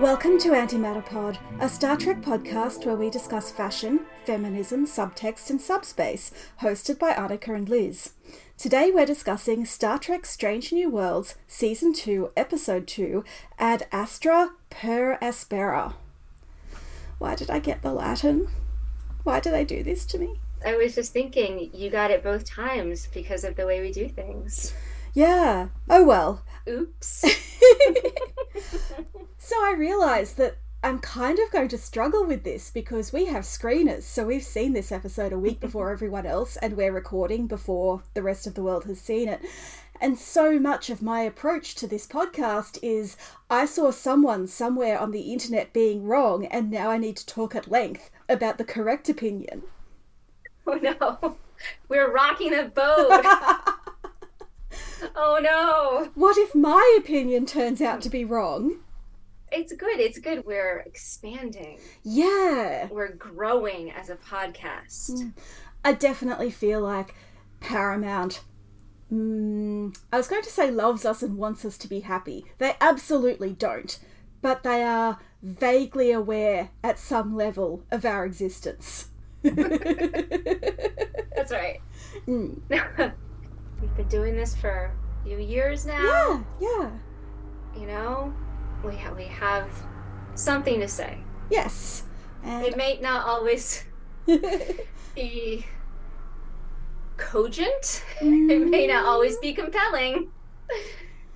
Welcome to Antimatter Pod, a Star Trek podcast where we discuss fashion, feminism, subtext, and subspace, hosted by Annika and Liz. Today we're discussing Star Trek Strange New Worlds, Season 2, Episode 2, Ad Astra per Aspera. Why did I get the Latin? Why do they do this to me? I was just thinking you got it both times because of the way we do things. Yeah. Oh well. Oops. So I realised that I'm kind of going to struggle with this because we have screeners, so we've seen this episode a week before everyone else, and we're recording before the rest of the world has seen it. And so much of my approach to this podcast is I saw someone somewhere on the internet being wrong, and now I need to talk at length about the correct opinion. oh no. We're rocking the boat. Oh no. What if my opinion turns out to be wrong? It's good. It's good. We're expanding. Yeah. We're growing as a podcast. I definitely feel like Paramount. Mm, I was going to say loves us and wants us to be happy. They absolutely don't, but they are vaguely aware at some level of our existence. That's right. Mm. We've been doing this for a few years now. Yeah, yeah, You know, we ha- we have something to say. yes. It may not always be cogent. It may not always be compelling,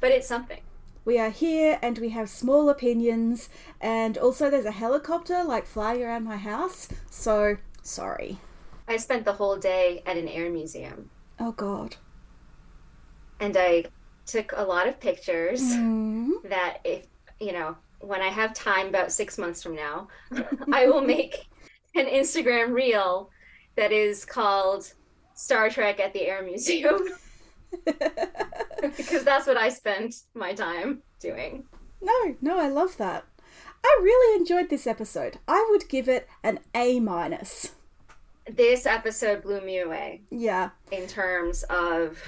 but it's something. we are here and we have small opinions, and also there's a helicopter like flying around my house, so sorry. I spent the whole day at an air museum Oh god. And I took a lot of pictures Mm. that if, you know, when I have time about 6 months from now, I will make an Instagram reel that is called Star Trek at the Air Museum because that's what I spent my time doing. No, no, I love that. I really enjoyed this episode. I would give it an A minus. This episode blew me away. Yeah. in terms of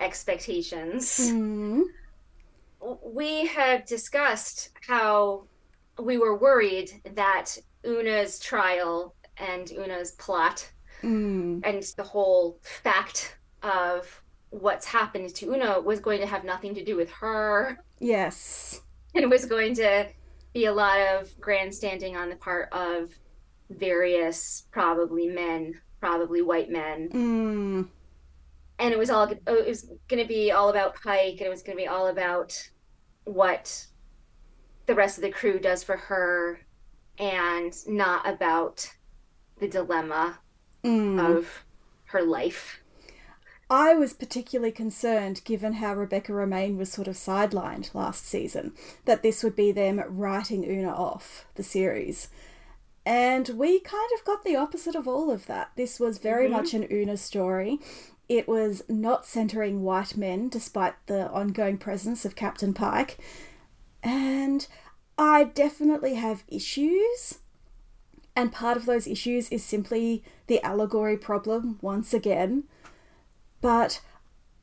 expectations. Mm. We have discussed how we were worried that Una's trial and Una's plot Mm. and the whole fact of what's happened to Una was going to have nothing to do with her Yes. and it was going to be a lot of grandstanding on the part of various probably men, probably white men Mm. And it was all it was going to be all about Pike, and it was going to be all about what the rest of the crew does for her, and not about the dilemma Mm. of her life. I was particularly concerned, given how Rebecca Romijn was sort of sidelined last season, that this would be them writing Una off the series. And we kind of got the opposite of all of that. This was very Mhm. much an Una story. It was not centering white men, despite the ongoing presence of Captain Pike. And I definitely have issues. And part of those issues is simply the allegory problem once again but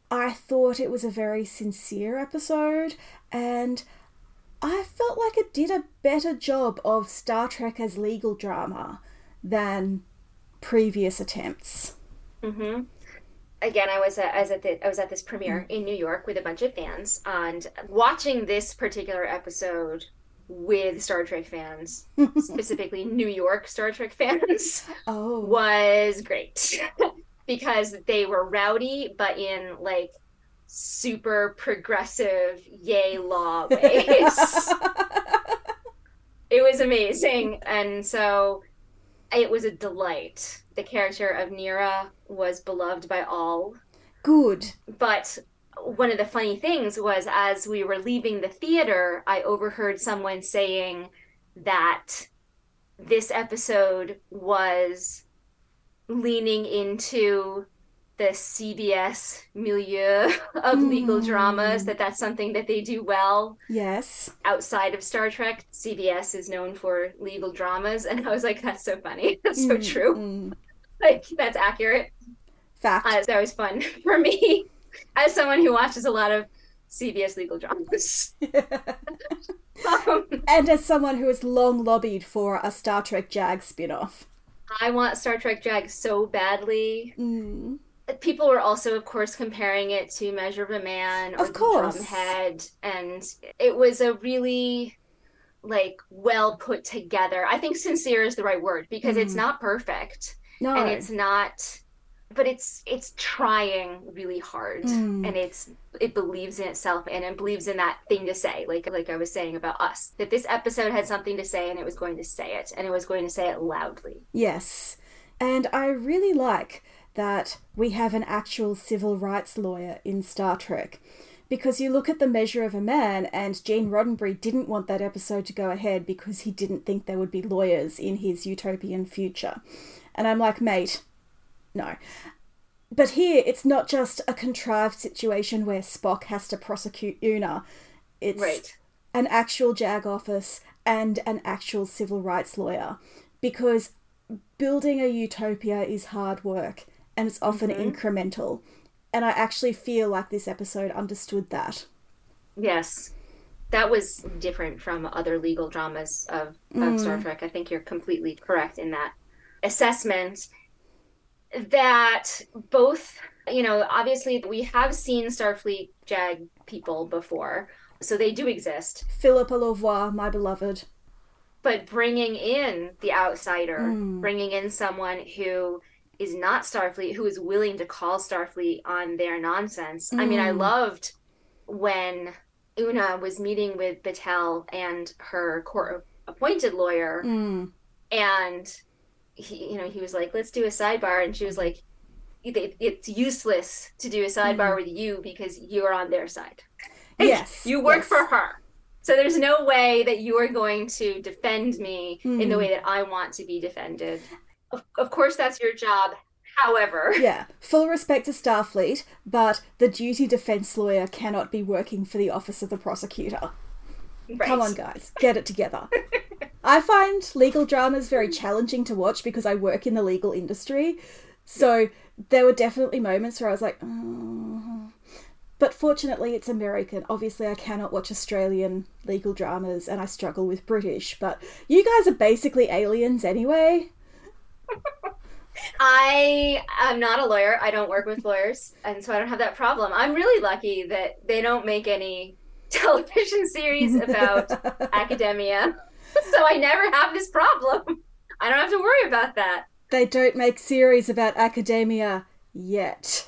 I thought it was a very sincere episode, and I felt like it did a better job of Star Trek as legal drama than previous attempts. hmm Again, I was at, was at the I was at this premiere mm-hmm. in New York with a bunch of fans, and watching this particular episode with Star Trek fans, specifically New York Star Trek fans. Oh, was great. Because they were rowdy but in like super progressive yay law ways. It was amazing and so it was a delight. The character of Neera was beloved by all good. but one of the funny things was as we were leaving the theater, I overheard someone saying that this episode was leaning into the CBS milieu of legal Mm. dramas, that that's something that they do well Yes. outside of Star Trek. CBS is known for legal dramas. And I was like, that's so funny. That's so Mm, true. mm. Like, that's accurate Fact. uh, that was fun for me as someone who watches a lot of CBS legal dramas. um, and as someone who has long lobbied for a Star Trek Jag spin off. I want Star Trek Jag so badly. Mm. People were also, of course, comparing it to Measure of a Man or Of course. Drumhead, and it was a really like well put together. I think sincere is the right word because it's Mm. not perfect No. and it's not but it's it's trying really hard Mm. and it's it believes in itself and it believes in that thing to say like like I was saying about us that this episode had something to say and it was going to say it and it was going to say it loudly. Yes. And I really like that we have an actual civil rights lawyer in Star Trek. Because you look at the measure of a man, and Gene Roddenberry didn't want that episode to go ahead because he didn't think there would be lawyers in his utopian future. And I'm like, mate, no. But here, it's not just a contrived situation where Spock has to prosecute Una. It's Right. an actual JAG office and an actual civil rights lawyer. Because building a utopia is hard work and it's often mm-hmm. incremental. And I actually feel like this episode understood that. Yes. That was different from other legal dramas of, of Star mm. Trek. I think you're completely correct in that assessment. That both, you know, obviously we have seen Starfleet JAG people before, so they do exist. Phillipa Louvois, my beloved. But bringing in the outsider, Mm. bringing in someone who is not Starfleet, who is willing to call Starfleet on their nonsense. I mean, I Mm. loved when Una was meeting with Batel and her court appointed lawyer, Mm. and he, you know, he was like, "Let's do a sidebar," and she was like, "It- "It's useless to do a sidebar with you because you're on their side. Yes. you work yes. for her." So there's no way that you are going to defend me in the Mm. way that I want to be defended. Of, of course, that's your job. However, Yeah, full respect to Starfleet, but the duty defense lawyer cannot be working for the office of the prosecutor. Right. Come on, guys, get it together. I find legal dramas very challenging to watch because I work in the legal industry. So there were definitely moments where I was like, oh. but fortunately it's American. Obviously, I cannot watch Australian legal dramas and I struggle with British, but you guys are basically aliens anyway. I am not a lawyer. I don't work with lawyers, and so I don't have that problem. I'm really lucky that they don't make any television series about academia, so I never have this problem. I don't have to worry about that. they don't make series about academia yet.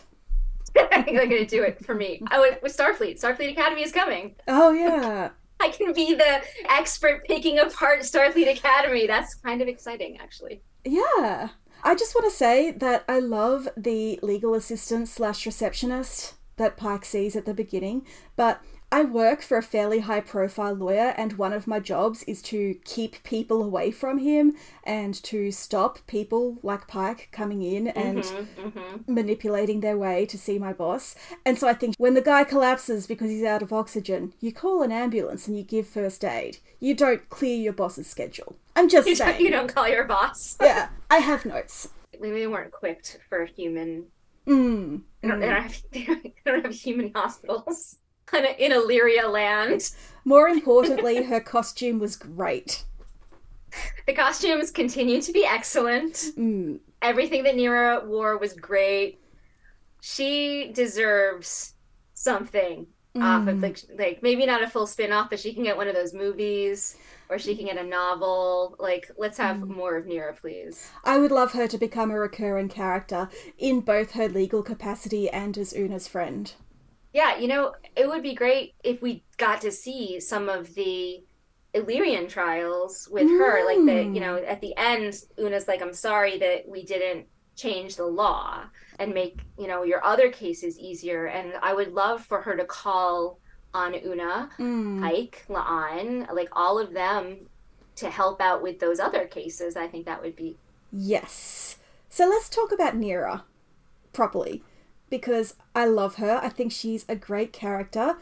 I think they're going to do it for me. Oh, with- with Starfleet. Starfleet Academy is coming. Oh, yeah. I can be the expert picking apart Starfleet Academy. That's kind of exciting, actually. Yeah. I just want to say that I love the legal assistant slash receptionist that Pike sees at the beginning, but I work for a fairly high profile lawyer, and one of my jobs is to keep people away from him and to stop people like Pike coming in and Mhm, mhm. manipulating their way to see my boss. And so I think when the guy collapses because he's out of oxygen, you call an ambulance and you give first aid. You don't clear your boss's schedule. I'm just You, don't, saying. you don't call your boss. Yeah, I have notes. Maybe they weren't equipped for human Mm. They don't, they don't have, they don't have human hospitals in, in Illyria land. More importantly, her costume was great. The costumes continue to be excellent. Mm. Everything that Neera wore was great. She deserves something off of Mm. like like maybe not a full spin-off, but she can get one of those movies or she can get a novel. Like let's have Mm. more of Neera, please. I would love her to become a recurring character in both her legal capacity and as Una's friend. Yeah, you know, it would be great if we got to see some of the Illyrian trials with her. Like the, you know, at the end, Una's like, I'm sorry that we didn't change the law and make, you know, your other cases easier. And I would love for her to call on Una, Mm. Pike, La'an, like all of them to help out with those other cases. I think that would be Yes. So let's talk about Neera properly because I love her. I think she's a great character.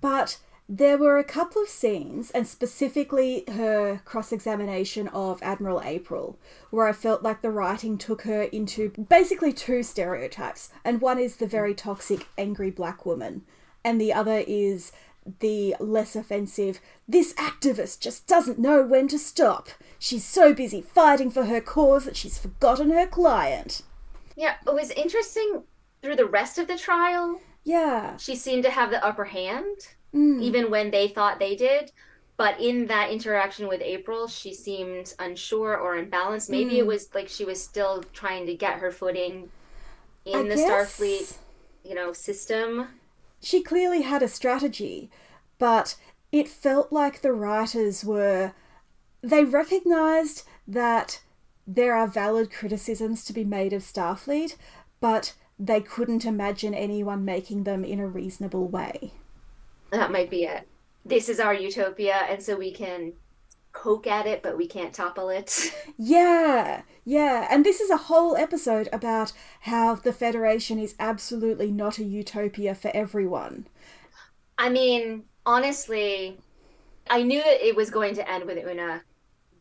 But there were a couple of scenes, and specifically her cross examination of Admiral April, where I felt like the writing took her into basically two stereotypes. And one is the very toxic, angry black woman. and the other is the less offensive, this activist just doesn't know when to stop. She's so busy fighting for her cause that she's forgotten her client. Yeah, it was interesting through the rest of the trial. Yeah. She seemed to have the upper hand, Mm. even when they thought they did. But in that interaction with April, she seemed unsure or imbalanced. Maybe it Mm. was like she was still trying to get her footing in I the guess Starfleet, you know, system. She clearly had a strategy, but it felt like the writers were. They recognised that there are valid criticisms to be made of Starfleet, but they couldn't imagine anyone making them in a reasonable way. That might be it. This is our utopia, and so we can poke at it, but we can't topple it. Yeah, yeah, and this is a whole episode about how the Federation is absolutely not a utopia for everyone. I mean, honestly, I knew that it was going to end with Una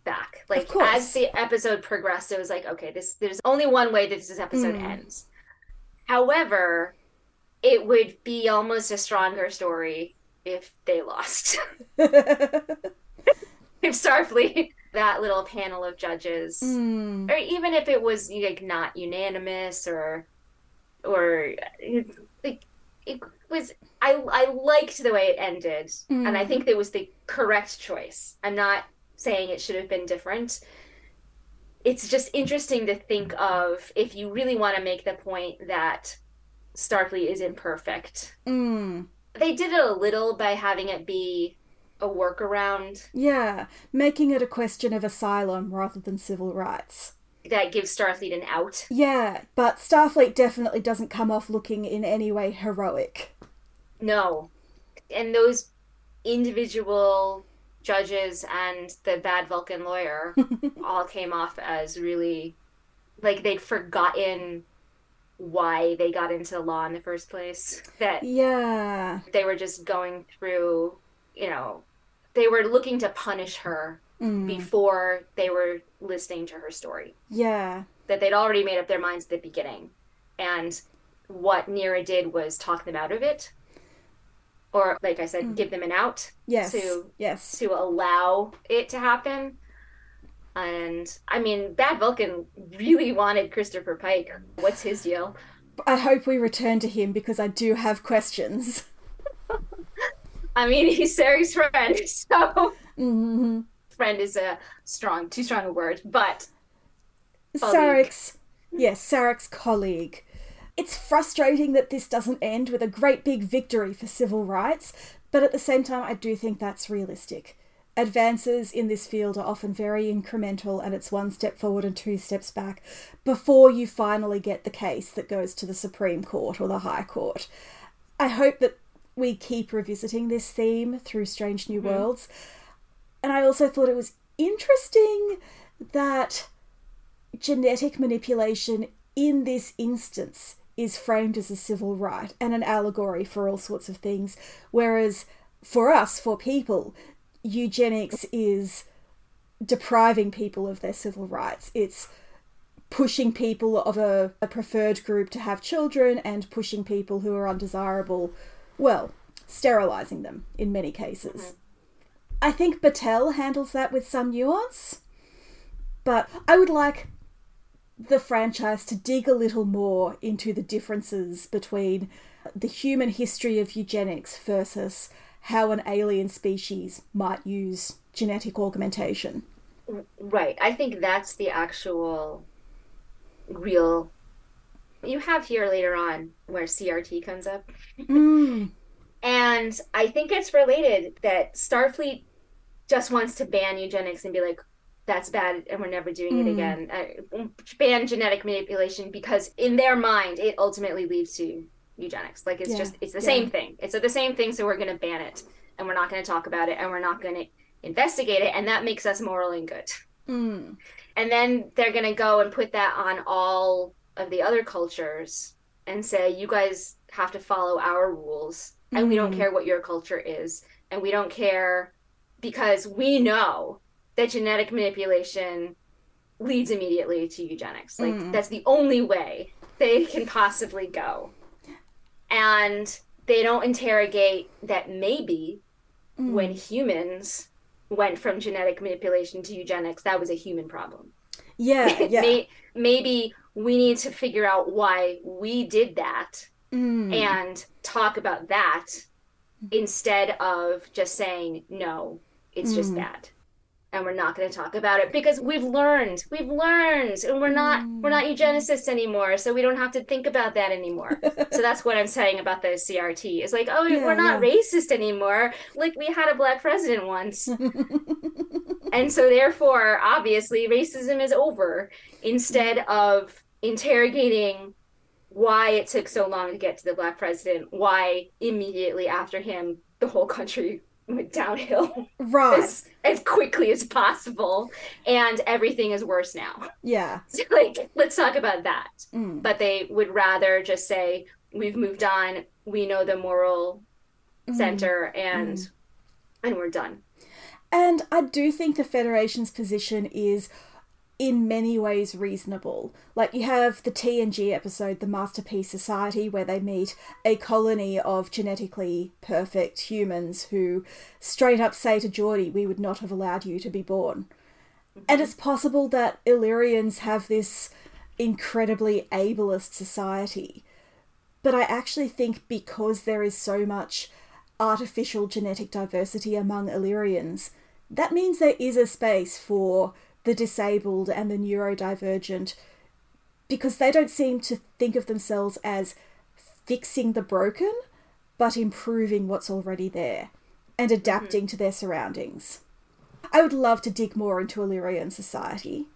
back. Like as the episode progressed, it was like, okay, this there's only one way that this episode Mm. ends. However, it would be almost a stronger story if they lost. if Starfleet, that little panel of judges, Hmm. or even if it was like not unanimous or or like it was I I liked the way it ended and I Mm. think it was the correct choice. I'm not saying it should have been different. It's just interesting to think of if you really want to make the point that Starfleet is imperfect. Mm. They did it a little by having it be a workaround Yeah, making it a question of asylum rather than civil rights. that gives Starfleet an out. Yeah, but Starfleet definitely doesn't come off looking in any way heroic. No. And those individual judges and the bad Vulcan lawyer all came off as really like they'd forgotten why they got into law in the first place. That Yeah. they were just going through, you know, they were looking to punish her Mm. before they were listening to her story. Yeah. That they'd already made up their minds at the beginning. And what Neera did was talk them out of it. Or, like I said, Mm. give them an out Yes. To- yes. to allow it to happen. And I mean, Bad Vulcan really wanted Christopher Pike. What's his deal? I hope we return to him because I do have questions. I mean, he's Sarek's friend, so hmm friend is a strong, too strong a word, but. Sarek's, yes, Sarek's colleague. It's frustrating that this doesn't end with a great big victory for civil rights, but at the same time, I do think that's realistic. Advances in this field are often very incremental and it's one step forward and two steps back before you finally get the case that goes to the Supreme Court or the High Court. I hope that we keep revisiting this theme through Strange New mm-hmm. Worlds. And I also thought it was interesting that genetic manipulation in this instance is framed as a civil right and an allegory for all sorts of things, whereas for us, for people, eugenics is depriving people of their civil rights. It's pushing people of a, a preferred group to have children and pushing people who are undesirable, well, sterilizing them in many cases. I think Batel handles that with some nuance, but I would like the franchise to dig a little more into the differences between the human history of eugenics versus how an alien species might use genetic augmentation. right. I think that's the actual real. You have here later on where CRT comes up. Mm, And I think it's related that Starfleet just wants to ban eugenics and be like, that's bad and we're never doing it Mm. again. Uh, ban genetic manipulation because in their mind, it ultimately leads to eugenics. Like it's Yeah, just, it's the yeah. same thing. It's the same thing. So we're going to ban it and we're not going to talk about it and we're not going to investigate it. And that makes us morally good. mm, And then they're going to go and put that on all of the other cultures and say, you guys have to follow our rules. And we don't Mm. care what your culture is. And we don't care because we know that genetic manipulation leads immediately to eugenics. Like, Mm. that's the only way they can possibly go. And they don't interrogate that maybe Mm. when humans went from genetic manipulation to eugenics, that was a human problem. Yeah, yeah. May- maybe we need to figure out why we did that Mm. and talk about that instead of just saying no it's just Mm. And we're not going to talk about it because we've learned we've learned and we're not we're not Mm. eugenicists anymore so we don't have to think about that anymore. So that's what i'm saying about the crt is like oh Yeah, we're not racist anymore. Like we had a black president once. And so therefore obviously racism is over instead of interrogating why it took so long to get to the black president why immediately after him the whole country went downhill right. as, as quickly as possible and everything is worse now Yeah. so like let's talk about that Mm. but they would rather just say we've moved on we know the moral Mm. center and and we're done And I do think the Federation's position is in many ways reasonable. Like you have the TNG episode, The Masterpiece Society, where they meet a colony of genetically perfect humans who straight up say to Geordi, We would not have allowed you to be born. And mhm. it's possible that Illyrians have this incredibly ableist society. But I actually think because there is so much artificial genetic diversity among Illyrians, that means there is a space for the disabled and the neurodivergent because they don't seem to think of themselves as fixing the broken, but improving what's already there and mm-hmm. adapting to their surroundings. I would love to dig more into Illyrian society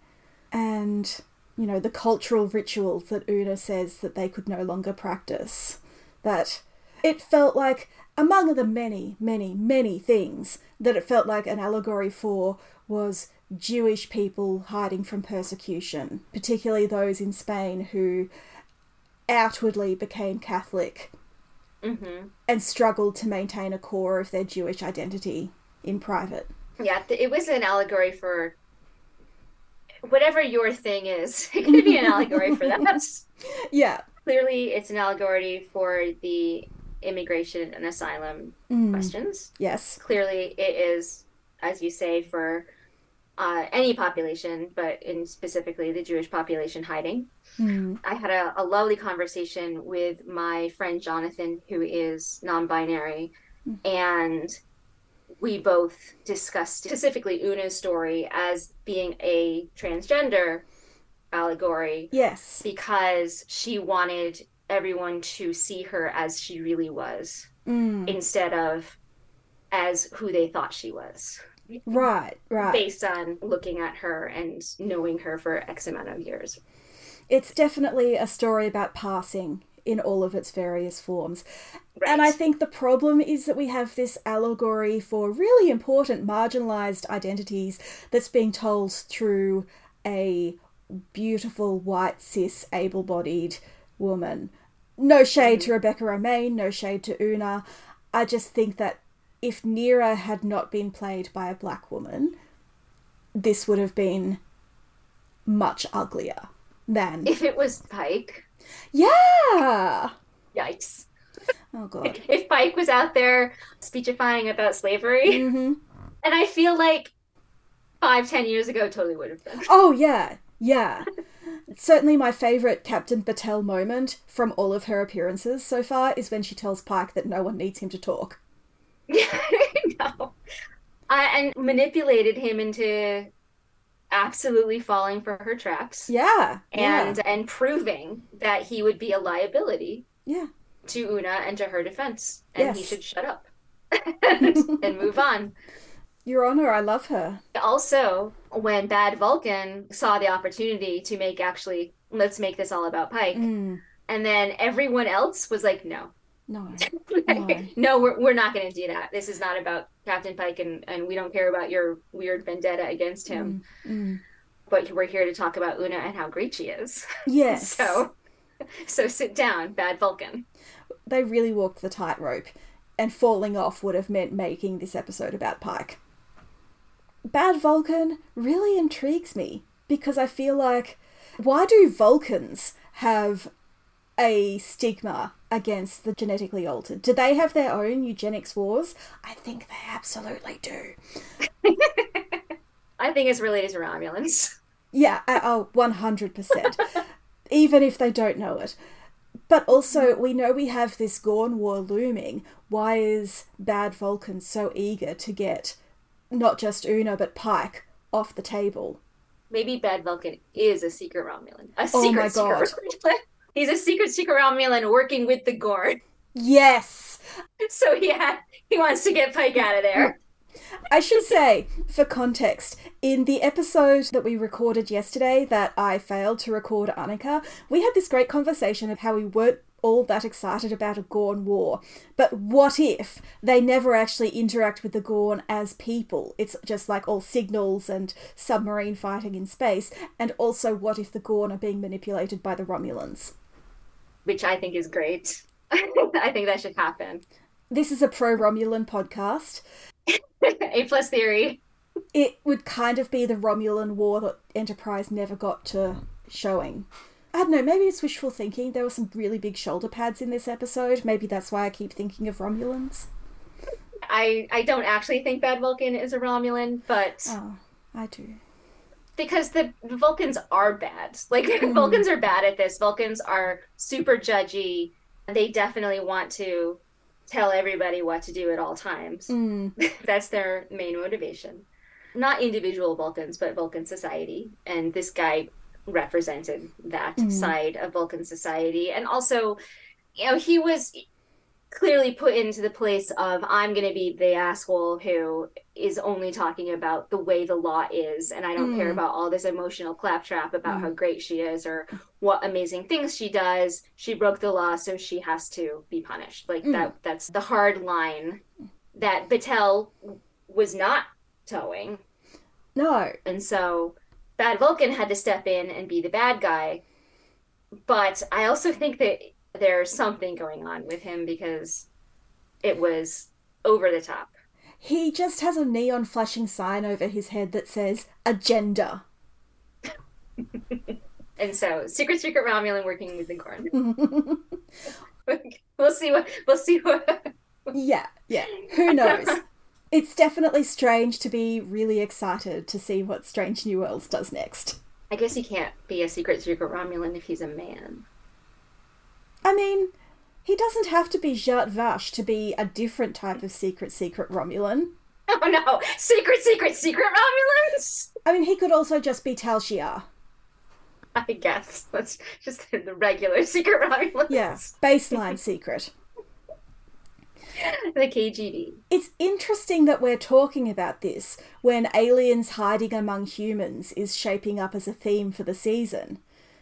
and, you know, the cultural rituals that Una says that they could no longer practice. That it felt like, among the many, many, many things that it felt like an allegory for was Jewish people hiding from persecution, particularly those in Spain who outwardly became Catholic hmm and struggled to maintain a core of their Jewish identity in private. yeah it was an allegory for whatever your thing is it could be an allegory for that Yeah. clearly it's an allegory for the immigration and asylum Mm, questions yes. clearly it is as you say for uh, any population but in specifically the jewish population hiding. Mm, i had a, a lovely conversation with my friend jonathan who is non-binary and we both discussed specifically una's story as being a transgender allegory yes. because she wanted everyone to see her as she really was Mm, instead of as who they thought she was right, right. based on looking at her and knowing her for x amount of years It's definitely a story about passing in all of its various forms. right And I think the problem is that we have this allegory for really important marginalized identities that's being told through a beautiful white cis able bodied woman. No shade mm-hmm. to Rebecca Romijn, no shade to Una. I just think that if Neera had not been played by a black woman, this would have been much uglier than. if it was pike Yeah! yikes Oh god. if pike was out there speechifying about slavery hmm and i feel like five ten years ago totally would have been Oh yeah, yeah. Certainly my favourite Captain Batel moment from all of her appearances so far is when she tells Pike that no one needs him to talk. no. I, and manipulated him into absolutely falling for her traps Yeah. and yeah, and proving that he would be a liability yeah. to Una and to her defense and he should shut up and, and move on. Your Honor, I love her. Also, when Bad Vulcan saw the opportunity to make actually let's make this all about Pike Mm, and then everyone else was like no. no. no, we're, we're not going to do that. This is not about Captain Pike, and, and we don't care about your weird vendetta against him. Mm. But we're here to talk about Una and how great she is. Yes. So, so sit down, Bad Vulcan. They really walked the tightrope, and falling off would have meant making this episode about Pike. Bad Vulcan really intrigues me because I feel like why do Vulcans have a stigma against the genetically altered. Do they have their own eugenics wars? I think they absolutely do. I think it's related to Romulans. Yeah, uh, oh, 100%. Even if they don't know it. But also, we know we have this Gorn War looming. Why is Bad Vulcan so eager to get not just Una, but Pike off the table? Maybe Bad Vulcan is a secret Romulan. A Oh secret, my God. secret. He's a secret, secret Romulan working with the Gorn. Yes! So yeah, he wants to get Pike out of there. I should say, for context, in the episode that we recorded yesterday that I failed to record Annika, we had this great conversation of how we weren't all that excited about a Gorn war. But what if they never actually interact with the Gorn as people? It's just like all signals and submarine fighting in space. And also, what if the Gorn are being manipulated by the Romulans? Which I think is great. I think that should happen. This is a pro Romulan podcast. A plus theory. it would kind of be the Romulan war that Enterprise never got to showing. I don't know, maybe it's wishful thinking. There were some really big shoulder pads in this episode. Maybe that's why I keep thinking of Romulans. I I don't actually think Bad Vulcan is a Romulan, but Oh, I do. Because the Vulcans are bad. Like Vulcans are bad at this. Vulcans are super judgy. They definitely want to tell everybody what to do at all times. Mm, That's their main motivation. Not individual Vulcans, but Vulcan society. And this guy represented that Mhm. side of Vulcan society. And also, you know, he was clearly put into the place of I'm going to be the asshole who is only talking about the way the law is and I don't care Mm. about all this emotional claptrap about Mm. how great she is or what amazing things she does. She broke the law so she has to be punished. Like Mm. that that's the hard line that Batel was not towing. no. And so Bad Vulcan had to step in and be the bad guy. But I also think that there's something going on with him because it was over the top. He just has a neon flashing sign over his head that says agenda. And so Secret Secret Romulan working with the Gorn. we'll see what we'll see what yeah, yeah. Who knows? it's definitely strange to be really excited to see what Strange New Worlds does next. I guess he can't be a Secret Secret Romulan if he's a man. I mean, he doesn't have to be Jat Vash to be a different type of secret, secret Romulan. Oh no! Secret Secret Secret Romulans! I mean, he could also just be Tal Shiar. I guess. That's just the regular Secret Romulans. Yeah, baseline secret. The KGB. It's interesting that we're talking about this when aliens hiding among humans is shaping up as a theme for the season.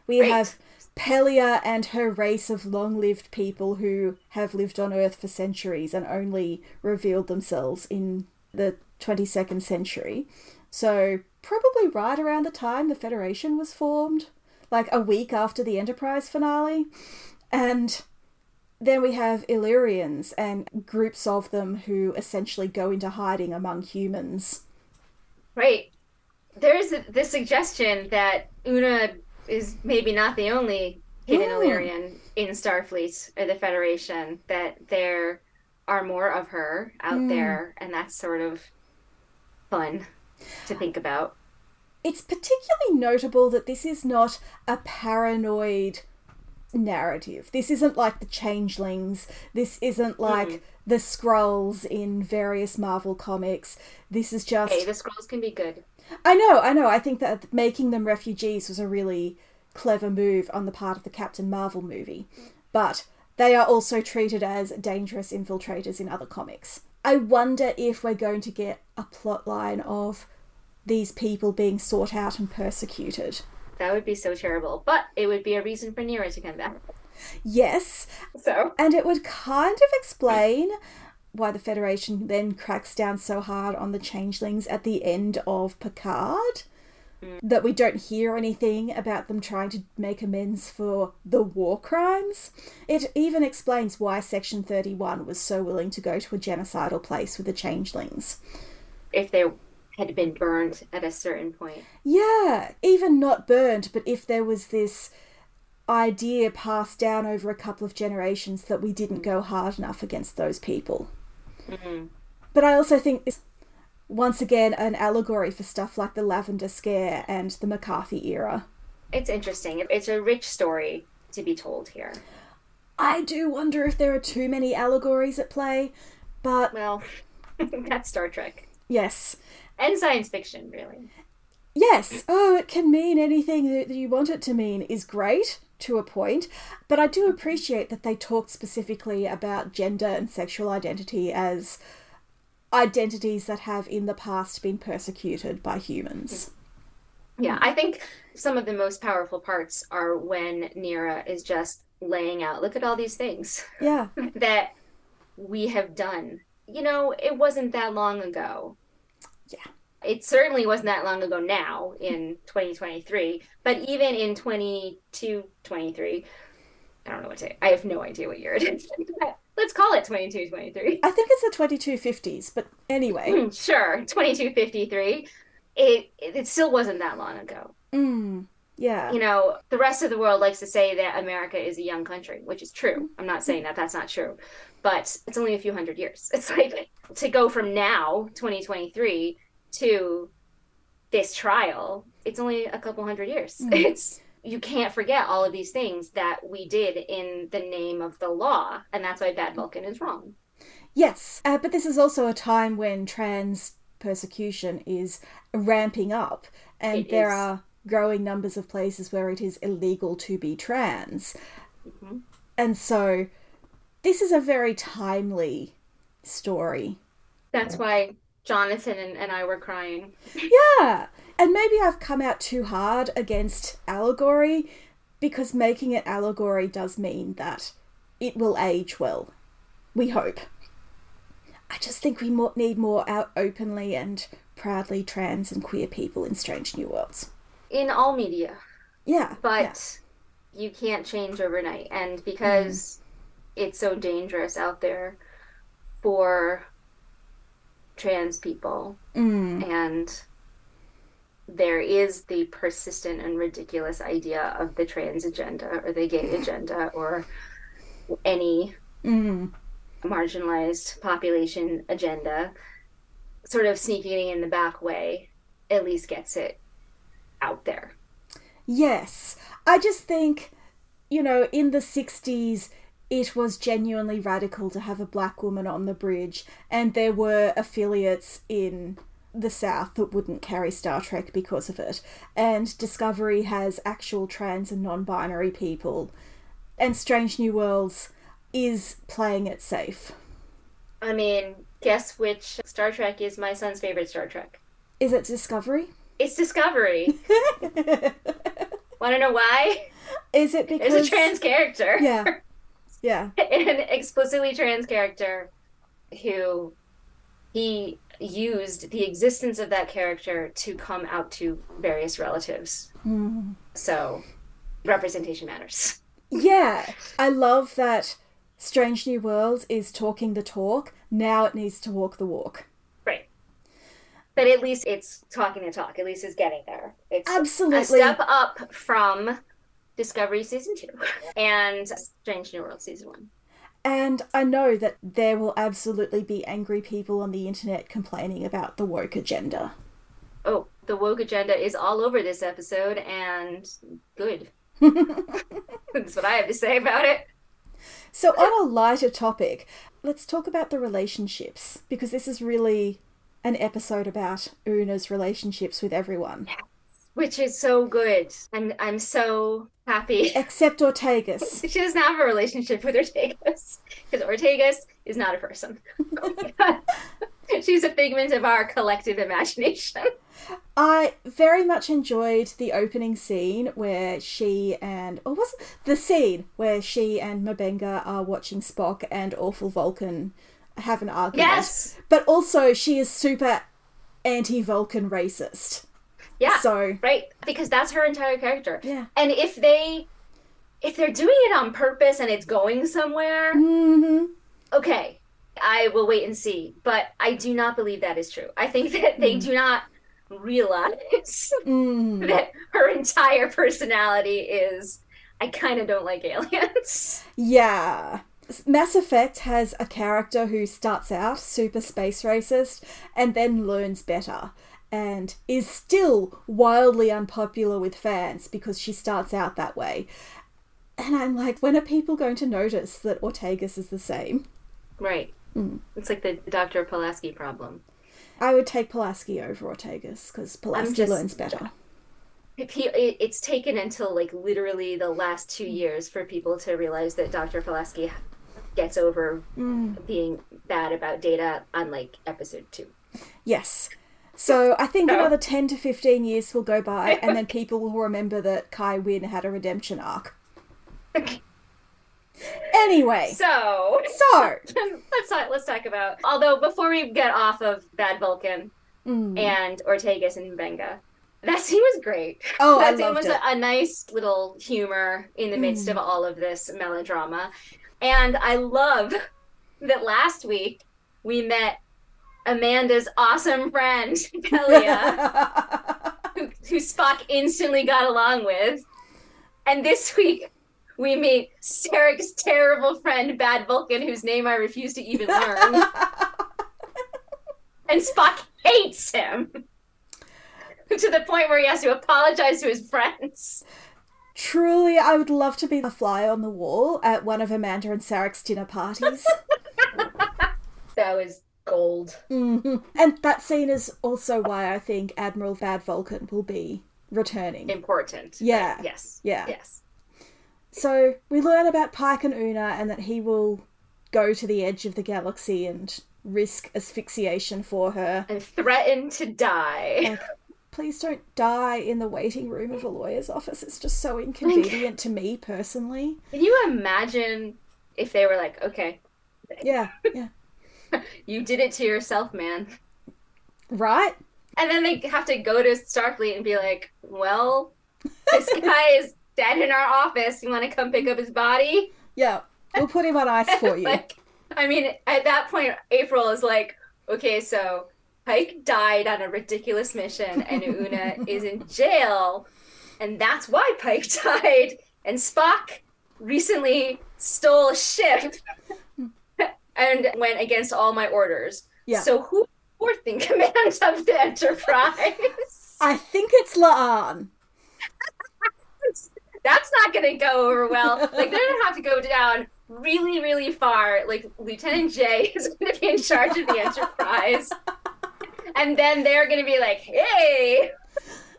We Right. have Pelia and her race of long lived people who have lived on Earth for centuries and only revealed themselves in the 22nd century. So, probably right around the time the Federation was formed, like a week after the Enterprise finale. And then we have Illyrians and groups of them who essentially go into hiding among humans. Right. There's the suggestion that Una is maybe not the only hidden Hmm. Illyrian in Starfleet or the Federation, that there are more of her out Hmm. there, and that's sort of fun to think about. It's particularly notable that this is not a paranoid narrative. This isn't like the changelings. This isn't like the Skrulls in various Marvel comics. This is just Hey, the Skrulls can be good. I know, I know. I think that making them refugees was a really clever move on the part of the Captain Marvel movie. But they are also treated as dangerous infiltrators in other comics. I wonder if we're going to get a plot line of these people being sought out and persecuted. That would be so terrible, but it would be a reason for Neera to come back. Yes, So, and it would kind of explain why the Federation then cracks down so hard on the changelings at the end of Picard. Mm. That we don't hear anything about them trying to make amends for the war crimes. It even explains why Section 31 was so willing to go to a genocidal place with the changelings. if they had been burned at a certain point. Yeah, even not burned, but if there was this idea passed down over a couple of generations that we didn't go hard enough against those people. Mhm. But I also think it's once again an allegory for stuff like the Lavender Scare and the McCarthy era. It's interesting. It's a rich story to be told here. I do wonder if there are too many allegories at play, but Well, that's Star Trek yes. and science fiction, really. Yes, oh, it can mean anything that you want it to mean is great to a point, but I do mm-hmm. appreciate that they talked specifically about gender and sexual identity as identities that have in the past been persecuted by humans. Yeah, I think some of the most powerful parts are when Neera is just laying out, look at all these things Yeah, that we have done. You know, it wasn't that long ago. Yeah. It certainly wasn't that long ago now in 2023, but even in 22, 23, I don't know what to, I have no idea what year it is. Let's call it 22, 23. I think it's the 2250s, but anyway. Sure, 2253. It, it still wasn't that long ago. Mm, yeah. you know, the rest of the world likes to say that America is a young country, which is true. I'm not saying that that's not true, but it's only a few hundred years. It's like to go from now, 2023, to this trial, it's only a couple hundred years. Mm. It's you can't forget all of these things that we did in the name of the law, and that's why Bad Vulcan is wrong. Yes, uh, but this is also a time when trans persecution is ramping up, and It there is. are growing numbers of places where it is illegal to be trans. Mhm. And so this is a very timely story. That's why Jonathan and, and I were crying. Yeah, and maybe I've come out too hard against allegory because making it allegory does mean that it will age well. We hope. I just think we more, need more out openly and proudly trans and queer people in Strange New Worlds. In all media, Yeah, but you can't change overnight and because mm. it's so dangerous out there for trans people. Mm, and there is the persistent and ridiculous idea of the trans agenda or the gay agenda or any mm, marginalized population agenda sort of sneaking in the back way at least gets it out there yes. I just think, you know, in the 60s, it was genuinely radical to have a black woman on the bridge, and there were affiliates in the South that wouldn't carry Star Trek because of it. And Discovery has actual trans and non binary people. And Strange New Worlds is playing it safe. i mean guess which star trek is my son's favorite star trek Is it Discovery? It's Discovery. Want to know why? is it because. There's a trans character. Yeah. Yeah. An explicitly trans character who he used the existence of that character to come out to various relatives. Mm. So representation matters. Yeah, I love that Strange New Worlds is talking the talk. Now it needs to walk the walk. Right. But at least it's talking the talk. At least it's getting there. It's Absolutely. a step up from Discovery season two and Strange New World season one. And I know that there will absolutely be angry people on the internet complaining about the woke agenda. Oh, the woke agenda is all over this episode, and good. That's what I have to say about it. So, on a lighter topic, let's talk about the relationships because this is really an episode about Una's relationships with everyone, Which is so good. I'm I'm so happy. except Ortegas. She doesn't have a relationship with Ortegas because Ortegas is not a person. Oh She's a figment of our collective imagination. I very much enjoyed the opening scene where she and or was it the scene where she and M'Benga are watching Spock and Awful Vulcan have an argument. Yes. But also she is super anti Vulcan racist. Yeah. So Right. Because that's her entire character. yeah. And if they if they're doing it on purpose and it's going somewhere, hmm okay, I will wait and see. But I do not believe that is true. I think that they do not realize Mm. that her entire personality is I kind of don't like aliens. Yeah. Mass Effect has a character who starts out super space racist and then learns better and is still wildly unpopular with fans because she starts out that way. And I'm like, when are people going to notice that Ortegas is the same? Right. Mm. It's like the Dr. Pulaski problem. I would take Pulaski over Ortegas because Pulaski just- learns better. He, it's taken until like literally the last two years for people to realize that Dr. Pulaski gets over Mm. being bad about data on like episode two. Yes. So I think No. another 10 to 15 years will go by and then people will remember that Kai Winn had a redemption arc. Okay. Anyway, So so. let's talk. Let's talk about. Although before we get off of Bad Vulcan Mm. and Ortegas and M'Benga, that scene was great. Oh, I that scene loved was a, a nice little humor in the midst Mm. of all of this melodrama, and I love that last week we met Amanda's awesome friend Pelia, who, who Spock instantly got along with, and this week. We meet Sarek's terrible friend, Bad Vulcan, whose name I refuse to even learn. and Spock hates him to the point where he has to apologize to his friends. Truly, I would love to be the fly on the wall at one of Amanda and Sarek's dinner parties. That was gold. Mhm. And that scene is also why I think Admiral Bad Vulcan will be returning. Important. Yeah. Yes. Yeah. Yes. So we learn about Pike and Una and that he will go to the edge of the galaxy and risk asphyxiation for her. And threaten to die. Like, please don't die in the waiting room of a lawyer's office. It's just so inconvenient to me personally. Can you imagine if they were like, okay, Yeah, yeah. you did it to yourself, man. Right? And then they have to go to Starfleet and be like, well, this guy is dead in our office. You want to come pick up his body? Yeah. We'll put him on ice for you. like, I mean, at that point, April is like, okay, so Pike died on a ridiculous mission, and Una is in jail, and that's why Pike died. And Spock recently stole a ship and went against all my orders. Yeah. So who's fourth in command of the Enterprise? I think it's La'an. That's not going to go over well. Like they're going to have to go down really, really far. Like Lieutenant J is going to be in charge of the Enterprise, and then they're going to be like, "Hey,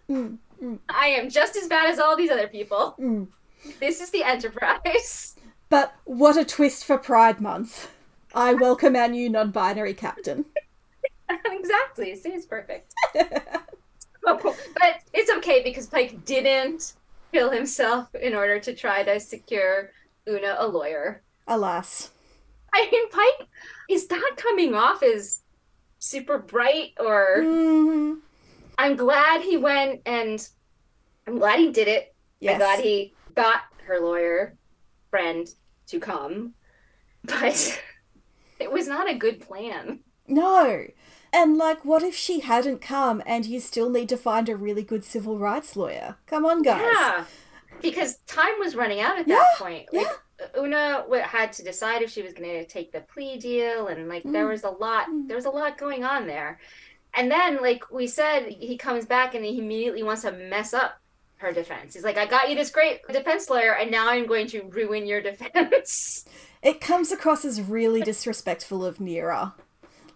Mm, mm, I am just as bad as all these other people. mm. This is the Enterprise." But what a twist for Pride Month. I welcome our new non binary captain. exactly. See, it's perfect. Oh, but it's okay because Pike didn't kill himself in order to try to secure Una a lawyer. Alas. I mean, Pike is that coming off as super bright or Mhm. I'm glad he went and I'm glad he did it. Yes. I'm glad he got her lawyer friend to come. But it was not a good plan. No. And like, what if she hadn't come and you still need to find a really good civil rights lawyer? Come on, guys. Yeah. Because time was running out at Yeah, that point. Like Una had to decide if she was going to take the plea deal and like there Mm. was a lot Mm. there was a lot going on there. And then like we said he comes back and he immediately wants to mess up her defense. He's like I got you this great defense lawyer and now I'm going to ruin your defense. It comes across as really disrespectful of Neera.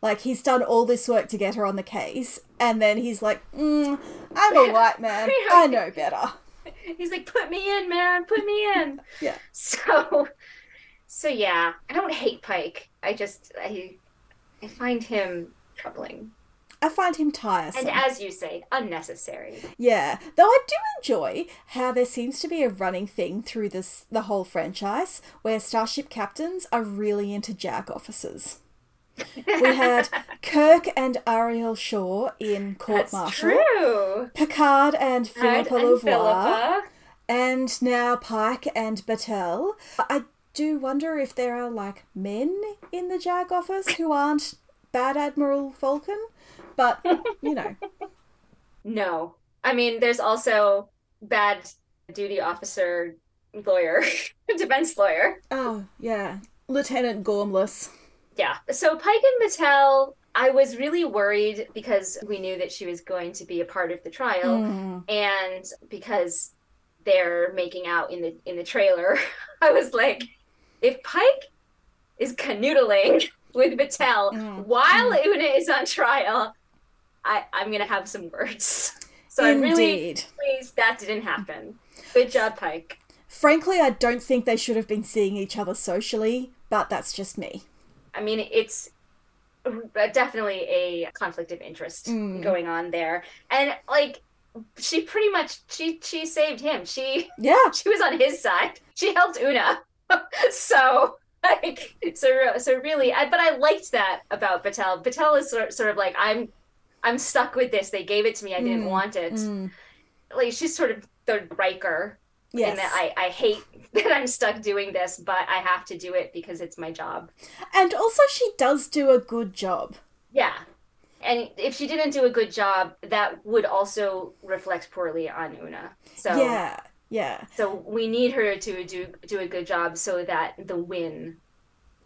Like, he's done all this work to get her on the case, and then he's like, mm, I'm a white man. I know better. He's like put me in man, put me in. Yeah. So so yeah, I don't hate Pike. I just I I find him troubling. I find him tiresome. And as you say, unnecessary. Yeah, though I do enjoy how there seems to be a running thing through this the whole franchise where starship captains are really into JAG officers. We had Kirk and Areel Shaw in Court Martial, true. Picard and Phillipa and Louvois, and now Pike and Batel. I do wonder if there are like men in the JAG office who aren't Bad Admiral Vulcan, but you know, No. I mean, there's also bad duty officer lawyer, defense lawyer. Oh, yeah. Lieutenant Gormless. Yeah. So Pike and Batel, I was really worried because we knew that she was going to be a part of the trial, Mm. and because they're making out in the in the trailer, I was like, if Pike is canoodling with Batel Mm. while Una is on trial, I I'm gonna have some words. So I'm really Indeed. pleased that didn't happen. Good job, Pike. Frankly, I don't think they should have been seeing each other socially, but that's just me. I mean, it's definitely a conflict of interest Mm. going on there, and like she pretty much she she saved him. She Yeah. she was on his side. She helped Una. so like so so really, I, but I liked that about Batel. Batel is sort sort of like I'm I'm stuck with this. They gave it to me. I didn't Mm, want it. Mm. Like she's sort of the Riker Yes. in that I I hate that I'm stuck doing this, but I have to do it because it's my job. And also, she does do a good job. Yeah. And if she didn't do a good job, that would also reflect poorly on Una. So Yeah. Yeah. so we need her to do do a good job so that the win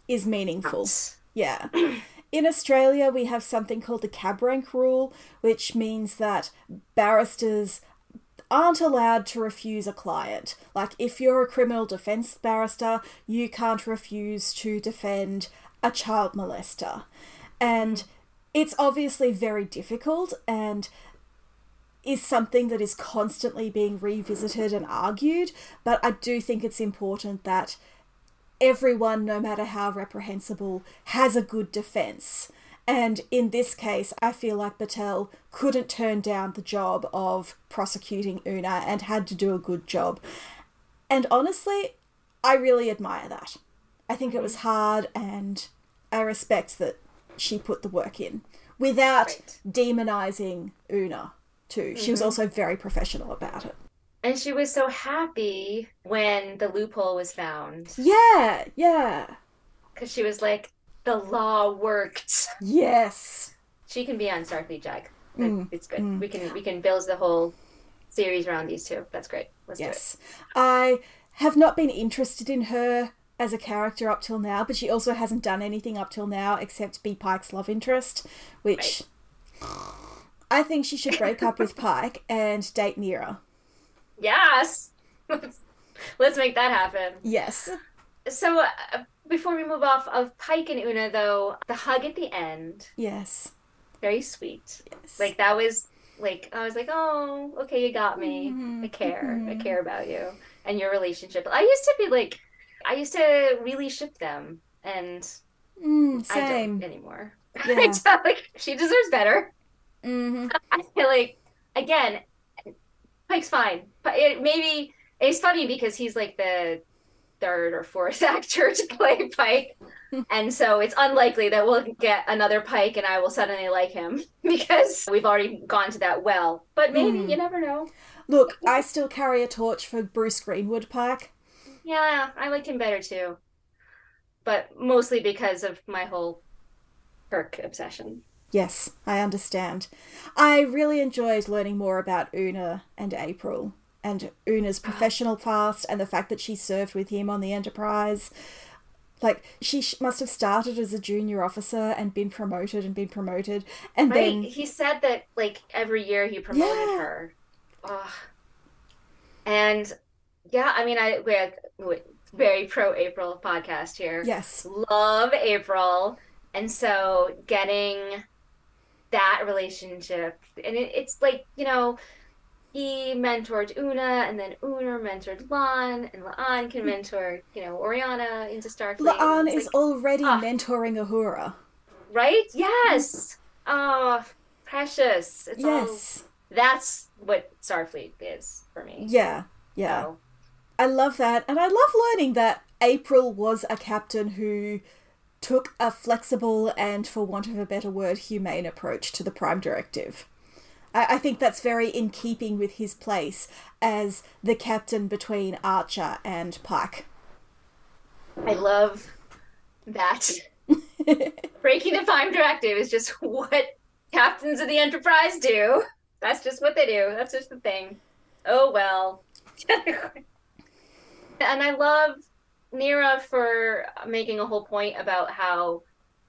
Is meaningful. counts. Yeah. In Australia, we have something called the cab rank rule, which means that barristers aren't allowed to refuse a client. Like, if you're a criminal defense barrister, you can't refuse to defend a child molester. And it's obviously very difficult and is something that is constantly being revisited and argued, but I do think it's important that everyone, no matter how reprehensible, has a good defense. And in this case, I feel like Batel couldn't turn down the job of prosecuting Una and had to do a good job. And honestly, I really admire that. I think it was hard and I respect that she put the work in without Right. demonizing Una, too. She was mm-hmm. also very professional about it. And she was so happy when the loophole was found Yeah, yeah. because she was like, the law worked. Yes. She can be on Starfleet Jag. Mm, It's good. mm. We can we can build the whole series around these two. That's great. Let's Yes. I have not been interested in her as a character up till now, but she also hasn't done anything up till now except be Pike's love interest, which I think she should break up with Pike and date Neera. Yes. Let's make that happen. Yes. So uh, before we move off of Pike and Una, though, the hug at the end, Yes. very sweet. Yes. Like that was like I was like, oh, okay, you got me. Mhm, I care. I mhm. care about you and your relationship. I used to be like, I used to really ship them, and Mm, I don't anymore. Yeah. I don't, like she deserves better. hmm I feel like again, Pike's fine, but it maybe it's funny because he's like the third or fourth actor to play Pike, and so it's unlikely that we'll get another Pike and I will suddenly like him because we've already gone to that well. But maybe Mm. you never know. Look, I still carry a torch for Bruce Greenwood Pike. Yeah, I liked him better too, but mostly because of my whole Kirk obsession. Yes, I understand. I really enjoyed learning more about Una and April and Una's ah. professional past and the fact that she served with him on the Enterprise. Like, she sh- must have started as a junior officer and been promoted and been promoted. And Right? then, He said that like every year he promoted Yeah. her. Ugh. And yeah, I mean, I we had we- very pro April podcast here. yes, Love April, and so getting that relationship, and it, it's like you know. He mentored Una, and then Una mentored La'an, and La'an can hmm. mentor, you know, Oriana into Starfleet. La'an It's is like- already ah. mentoring Uhura. right? Hmm. Yes. Oh, precious. It's all Yes. that's what Starfleet is for me. Yeah, yeah. So, I love that. And I love learning that April was a captain who took a flexible and, for want of a better word, humane approach to the Prime Directive. I, I think that's very in keeping with his place as the captain between Archer and Pike. I love that. Breaking the Prime Directive is just what captains of the Enterprise do. That's just what they do. That's just the thing. Oh well. And I love Neera for making a whole point about how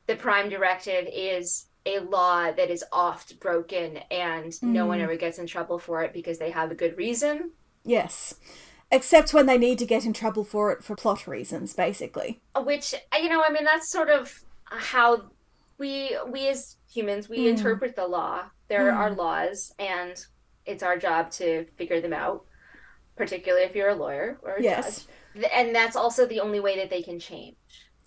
the Prime Directive is a law that is oft broken and mm. no one mm. ever gets in trouble for it because they have a good reason. Yes. Except when they need to get in trouble for it for plot reasons, basically. Which, you know, I mean, that's sort of how we we as humans we mm. interpret the law. There mm. are laws, and it's our job to figure them out. Particularly if you're a lawyer or a yes. judge, and that's also the only way that they can change.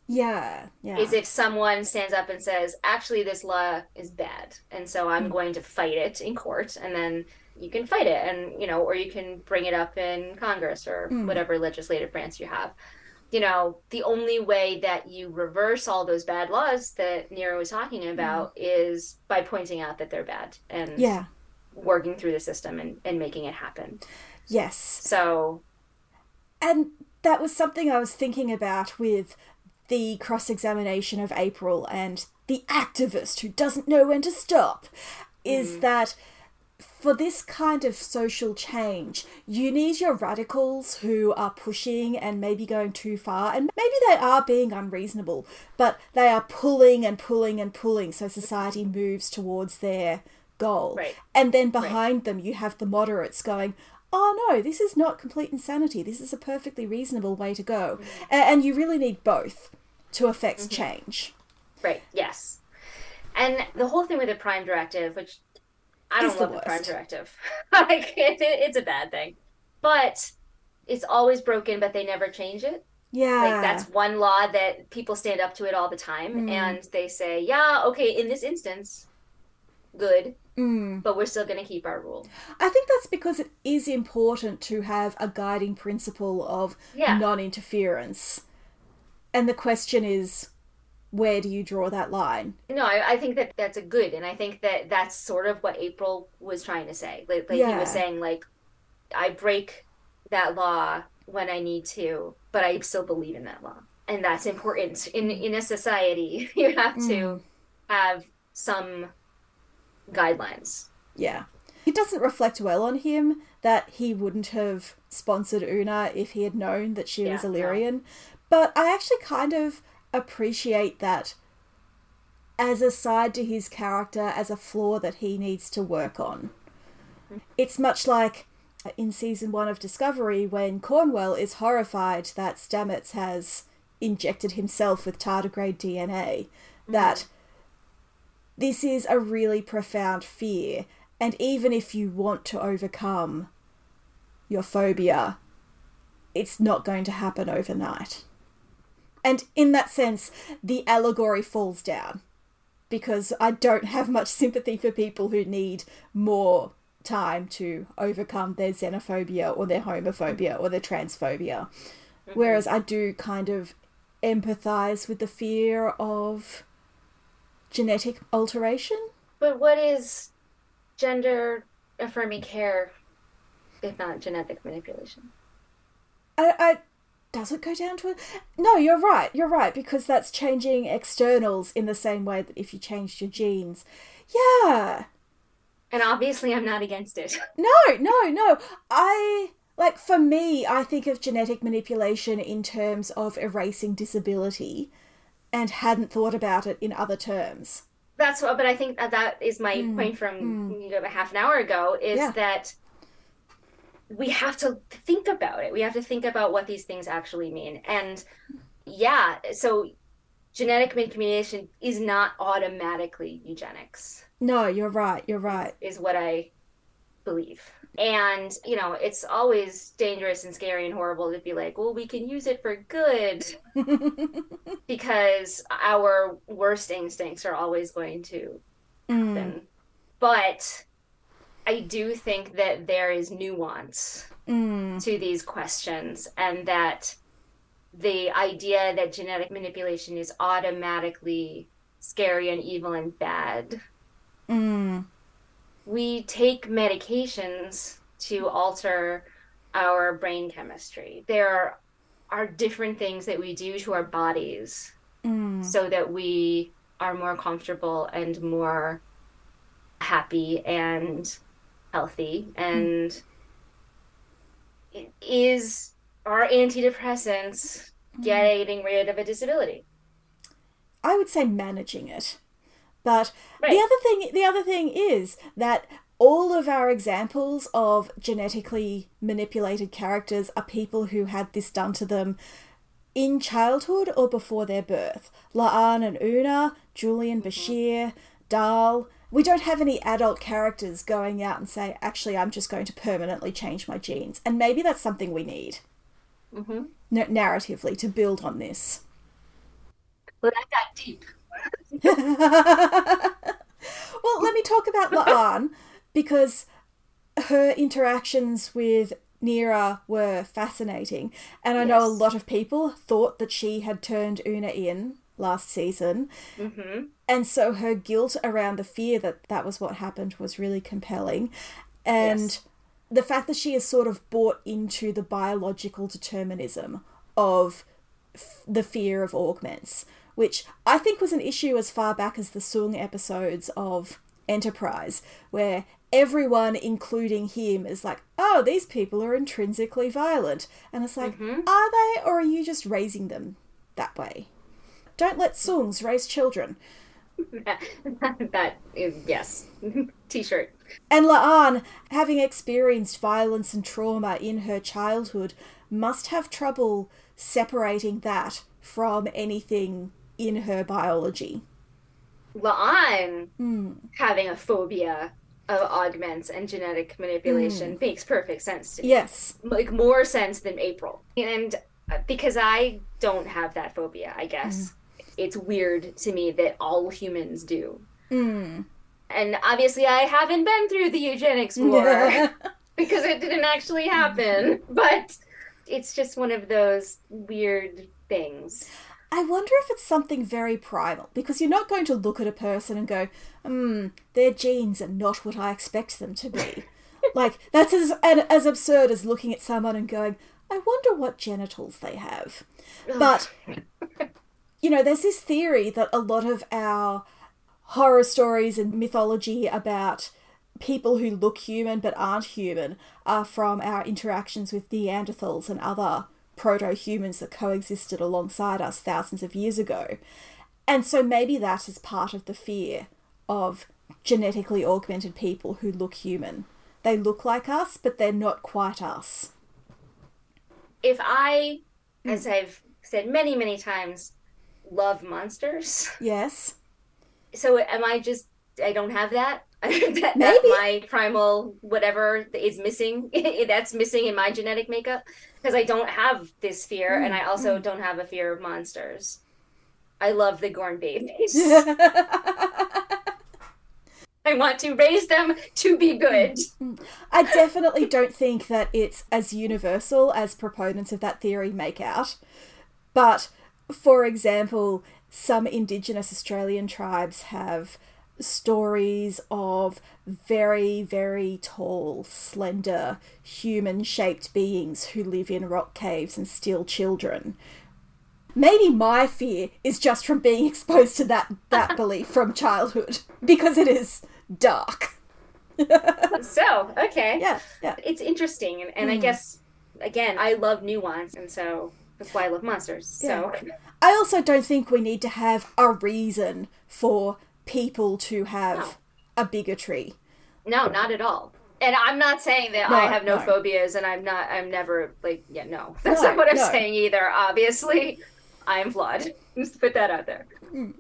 Yeah, yeah. Is if someone stands up and says, "Actually, this law is bad, and so I'm mm. going to fight it in court," and then you can fight it, and you know, or you can bring it up in Congress or mm. whatever legislative branch you have you know, the only way that you reverse all those bad laws that Neera was talking mm-hmm. about mm. is by pointing out that they're bad and yeah. working through the system and, and making it happen. Yes. So. And that was something I was thinking about with the cross examination of April and the activist who doesn't know when to stop. Is mm. that for this kind of social change, you need your radicals who are pushing and maybe going too far, and maybe they are being unreasonable, but they are pulling and pulling and pulling so society moves towards their goal. Right. And then behind right. them, you have the moderates going, oh no, this is not complete insanity. This is a perfectly reasonable way to go. Mm-hmm. And you really need both to affect mm-hmm. change. Right, yes. And the whole thing with the Prime Directive, which I don't love the, the Prime Directive. like it, it's a bad thing, but it's always broken. But they never change it. Yeah, like that's one law that people stand up to it all the time, mm. and they say, "Yeah, okay, in this instance, good." Mm. But we're still going to keep our rule. I think that's because it is important to have a guiding principle of yeah. non interference. And the question is where do you draw that line? No, I, I, think that that's a good, and I think that that's sort of what April was trying to say. Like, like yeah. he was saying, like, I break that law when I need to, but I still believe in that law, and that's important in in a society. You have to mm. have some guidelines. Yeah, it doesn't reflect well on him that he wouldn't have sponsored Una if he had known that she yeah, was Illyrian. No. But I actually kind of appreciate that as a side to his character, as a flaw that he needs to work on. It's much like in season one of Discovery when Cornwell is horrified that Stamets has injected himself with tardigrade DNA, mm-hmm. that this is a really profound fear, and even if you want to overcome your phobia, it's not going to happen overnight. And in that sense, the allegory falls down because I don't have much sympathy for people who need more time to overcome their xenophobia or their homophobia or their transphobia. Mm-hmm. Whereas I do kind of empathize with the fear of genetic alteration. But what is gender affirming care if not genetic manipulation? I, I does it go down to it? No, you're right. You're right because that's changing externals in the same way that if you changed your genes. Yeah. And obviously I'm not against it. No, no, no. I like for me, I think of genetic manipulation in terms of erasing disability and hadn't thought about it in other terms. That's what but I think that, that is my mm. point from mm. you know a half an hour ago is yeah. that we have to think about it. We have to think about what these things actually mean. And yeah, so genetic manipulation is not automatically eugenics. No, you're right. You're right. Is, is what I believe. And, you know, it's always dangerous and scary and horrible to be like, well, we can use it for good because our worst instincts are always going to happen. Mm. But I do think that there is nuance mm. to these questions and that the idea that genetic manipulation is automatically scary and evil and bad. Mm. We take medications to alter our brain chemistry. There are different things that we do to our bodies mm. so that we are more comfortable and more happy and healthy and mm. is are antidepressants getting rid of a disability? I would say managing it. But Right. the other thing the other thing is that all of our examples of genetically manipulated characters are people who had this done to them in childhood or before their birth. La'an and Una, Julian Bashir, Dal. We don't have any adult characters going out and say, actually, I'm just going to permanently change my genes. And maybe that's something we need Mm-hmm. n- narratively to build on this. Well, that got deep. well, let me talk about La'an because her interactions with Neera were fascinating. And I know a lot of people thought that she had turned Una in last season. Mm-hmm. And so her guilt around the fear that that was what happened was really compelling. And Yes. the fact that she is sort of bought into the biological determinism of f- the fear of augments, which I think was an issue as far back as the Soong episodes of Enterprise, where everyone, including him, is like, oh, these people are intrinsically violent. And it's like, Mhm. are they, or are you just raising them that way? Don't let Soongs raise children. that is, yes. T-shirt. And La'an, having experienced violence and trauma in her childhood, must have trouble separating that from anything in her biology. La'an Hmm. having a phobia of augments and genetic manipulation makes perfect sense to me. Yes. Like more sense than April. And uh, because I don't have that phobia, I guess. It's weird to me that all humans do. Mm. And obviously I haven't been through the eugenics war because it didn't actually happen, but it's just one of those weird things. I wonder if it's something very primal because you're not going to look at a person and go, hmm, their genes are not what I expect them to be. like, that's as, as absurd as looking at someone and going, I wonder what genitals they have. But, you know, there's this theory that a lot of our horror stories and mythology about people who look human but aren't human are from our interactions with Neanderthals and other proto humans that coexisted alongside us thousands of years ago. And so maybe that is part of the fear of genetically augmented people who look human. They look like us, but they're not quite us. if I, hmm. as I've said many, many times, love monsters, Yes. so am I just, I don't have that? that, that my primal whatever is missing, that's missing in my genetic makeup. Because I don't have this fear, and I also mm-hmm. don't have a fear of monsters. I love the Gorn babies. I want to raise them to be good. Mm-hmm. I definitely don't think that it's as universal as proponents of that theory make out. But, for example, some Indigenous Australian tribes have stories of very, very tall, slender, human shaped beings who live in rock caves and steal children. Maybe my fear is just from being exposed to that, that belief from childhood, because it is dark. So, okay. Yeah, yeah. It's interesting, and, and I Hmm. guess, again, I love nuance, and so that's why I love monsters. So, I also don't think we need to have a reason for people to have No. a bigotry. no, not at all. And I'm not saying that No, I have no, no. phobias, and I'm not, I'm never, like, yeah, no. That's No, not what I'm saying either. Obviously, I am flawed. Just put that out there. Hmm.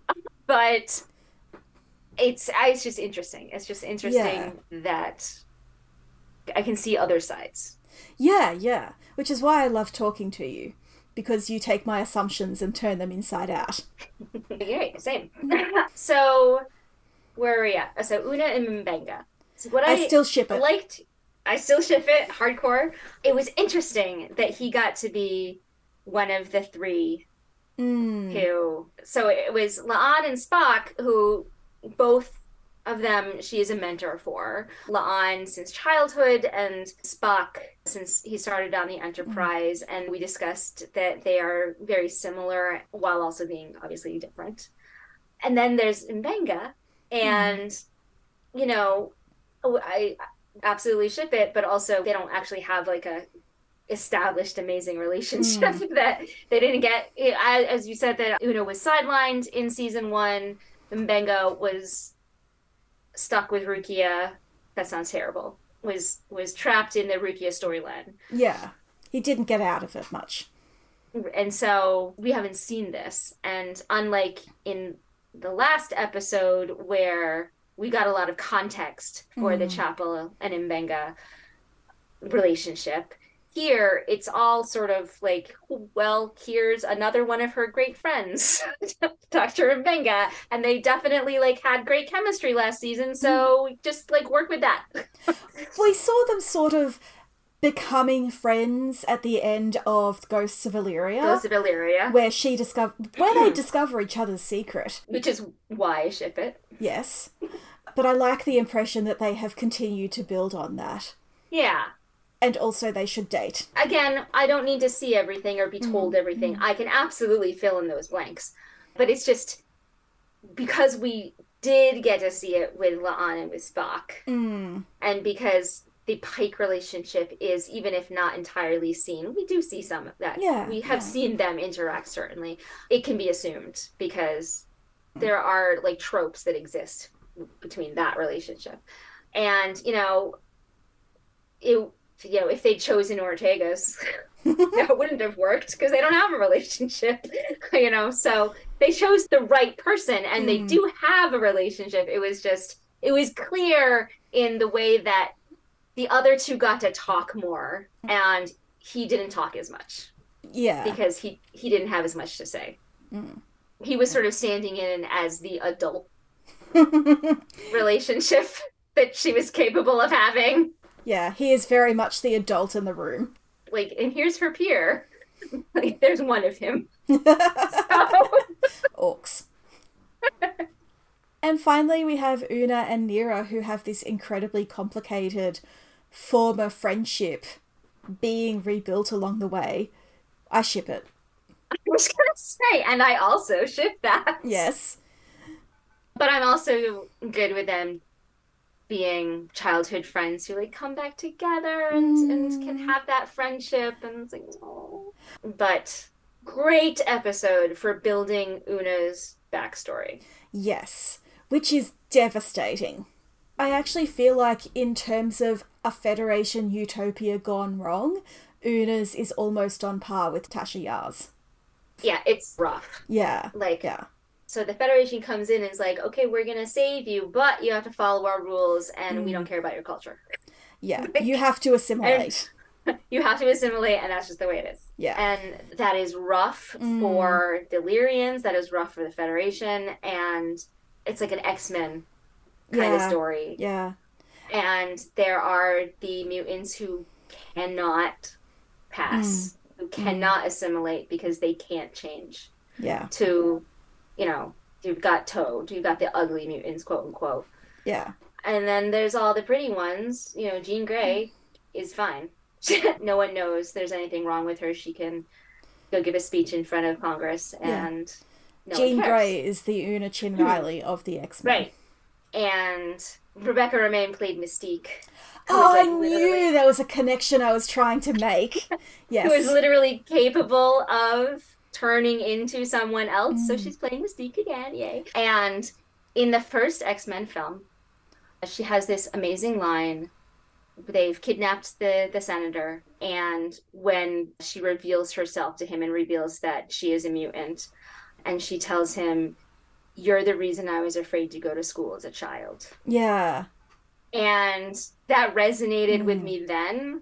But it's, I, it's just interesting. It's just interesting that I can see other sides. Yeah, yeah. Which is why I love talking to you. Because you take my assumptions and turn them inside out. Yeah, same. so, where are we at? So, Una and M'Benga. So what I, I still ship it. liked, I still ship it hardcore. It was interesting that he got to be one of the three Mm. who. So it was La'an and Spock who both of them she is a mentor for. La'an since childhood and Spock since he started on the Enterprise and we discussed that they are very similar while also being obviously different. And then there's M'Benga and you know I absolutely ship it but also they don't actually have like a established amazing relationship mm. that they didn't get as you said that Una was sidelined in season 1 M'Benga was stuck with Rukiya that sounds terrible was was trapped in the Rukiya storyline. Yeah. He didn't get out of it much. And so we haven't seen this. And unlike in the last episode where we got a lot of context for mm. the chapel and M'Benga relationship here it's all sort of like well here's another one of her great friends dr M'Benga and they definitely like had great chemistry last season so mm. just like work with that we saw them sort of becoming friends at the end of Ghosts of Illyria. Ghosts of Illyria. Where she discover where they discover each other's secret. Which is why I ship it. Yes. But I like the impression that they have continued to build on that. Yeah and also they should date. Again, I don't need to see everything or be told mm-hmm. everything. Mm-hmm. I can absolutely fill in those blanks. But it's just because we did get to see it with La'an and with Spock. Mm. And because the Pike relationship is, even if not entirely seen, we do see some of that. Yeah. We have yeah. seen them interact, certainly. It can be assumed because there are like tropes that exist between that relationship. And, you know, it you know, if they'd chosen Ortegas, that wouldn't have worked because they don't have a relationship, you know. So they chose the right person and mm. they hmm. do have a relationship. It was just, it was clear in the way that the other two got to talk more and he didn't talk as much. Yeah. Because he, he didn't have as much to say. Mm. He was sort of standing in as the adult relationship that she was capable of having. Yeah, he is very much the adult in the room. Like, and here's her peer. like, there's one of him. Orcs. and finally, we have Una and Neera, who have this incredibly complicated former friendship being rebuilt along the way. I ship it. I was gonna say, and I also ship that. Yes. But I'm also good with them being childhood friends who like come back together and, mm. and can have that friendship and it's like oh but great episode for building una's backstory. Yes which is devastating. I actually feel like in terms of a federation utopia gone wrong una's is almost on par with tasha yar's yeah it's rough. Yeah like yeah so the Federation comes in and is like, okay, we're going to save you, but you have to follow our rules and mm. we don't care about your culture. Yeah, you have to assimilate. you have to assimilate, and that's just the way it is. Yeah. And that is rough mm. for Illyrians, that is rough for the Federation, and it's like an X Men kind yeah. of story. Yeah. And there are the mutants who cannot pass, mm. who cannot mm. assimilate because they can't change. Yeah. To you know, you've got Toad, you've got the ugly mutants, quote unquote. Yeah. And then there's all the pretty ones. You know, Jean Grey is fine. no one knows there's anything wrong with her. She can go give a speech in front of Congress and yeah. no Jean Grey is the Una Chin Riley of the X Men. Right. And Rebecca Romijn played Mystique. Oh, like I knew there was a connection I was trying to make. Yes. Who was literally capable of turning into someone else. Mm. So she's playing Mystique again, yay. And in the first X Men film, she has this amazing line. They've kidnapped the, the senator, and when she reveals herself to him and reveals that she is a mutant, and she tells him, You're the reason I was afraid to go to school as a child. Yeah. And that resonated mm. with me then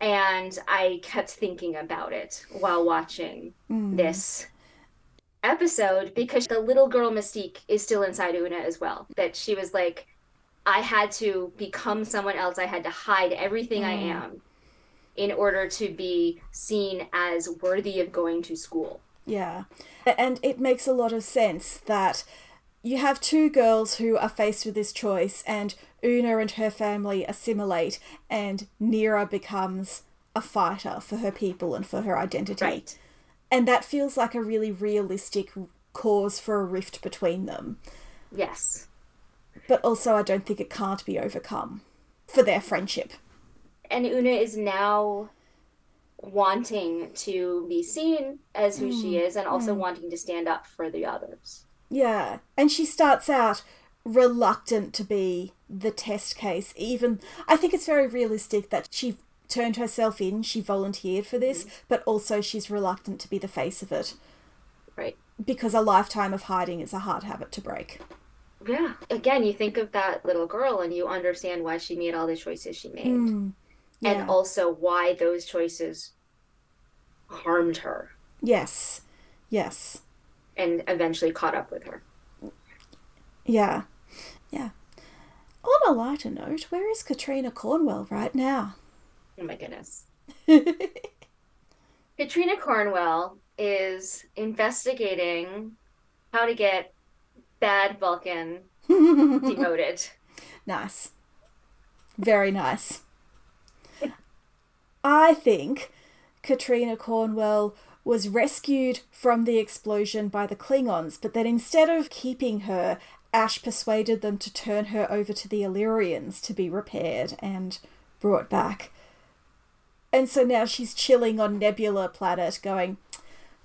and I kept thinking about it while watching mm. this episode because the little girl Mystique is still inside Una as well. That she was like, I had to become someone else. I had to hide everything mm. I am in order to be seen as worthy of going to school. Yeah. And it makes a lot of sense that you have two girls who are faced with this choice, and Una and her family assimilate, and Neera becomes a fighter for her people and for her identity. Right. And that feels like a really realistic cause for a rift between them. Yes. But also, I don't think it can't be overcome for their friendship. And Una is now wanting to be seen as who she Mm, is and also mm. wanting to stand up for the others. Yeah, and she starts out reluctant to be the test case. Even I think it's very realistic that she turned herself in, she volunteered for this, but also she's reluctant to be the face of it Right. because a lifetime of hiding is a hard habit to break. Yeah. Again, you think of that little girl and you understand why she made all the choices she made. Mm, yeah. And also why those choices harmed her yes. Yes. And eventually caught up with her. Yeah. Yeah. On a lighter note, where is Katrina Cornwell right now? Oh my goodness. Katrina Cornwell is investigating how to get bad Vulcan demoted. Nice. Very nice. I think Katrina Cornwell was rescued from the explosion by the Klingons, but then instead of keeping her, Ash persuaded them to turn her over to the Illyrians to be repaired and brought back. And so now she's chilling on Nebula Planet, going,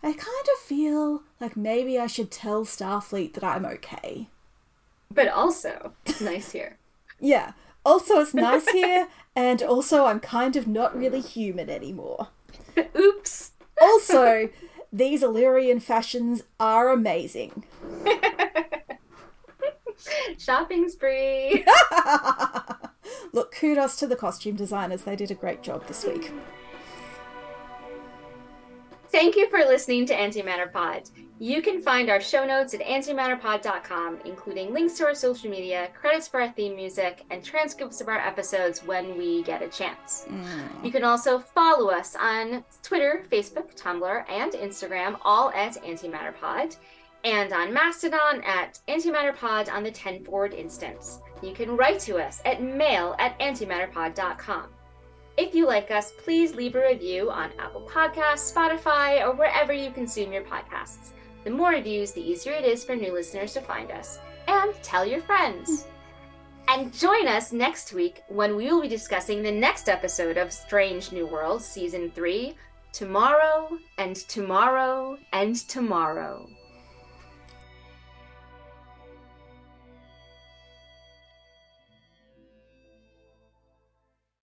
I kind of feel like maybe I should tell Starfleet that I'm okay. But also, it's nice here. Yeah. Also, it's nice here, and also, I'm kind of not really human anymore. Oops. Also, these Illyrian fashions are amazing. Shopping spree. Look, kudos to the costume designers. They did a great job this week. Thank you for listening to Antimatter Pod. You can find our show notes at antimatterpod.com, including links to our social media, credits for our theme music, and transcripts of our episodes when we get a chance. Mm. You can also follow us on Twitter, Facebook, Tumblr, and Instagram, all at AntimatterPod, and on Mastodon at AntimatterPod on the 10 forward instance. You can write to us at mail at antimatterpod.com. If you like us, please leave a review on Apple Podcasts, Spotify, or wherever you consume your podcasts. The more reviews, the easier it is for new listeners to find us. And tell your friends. And join us next week when we will be discussing the next episode of Strange New Worlds Season 3 Tomorrow and Tomorrow and Tomorrow.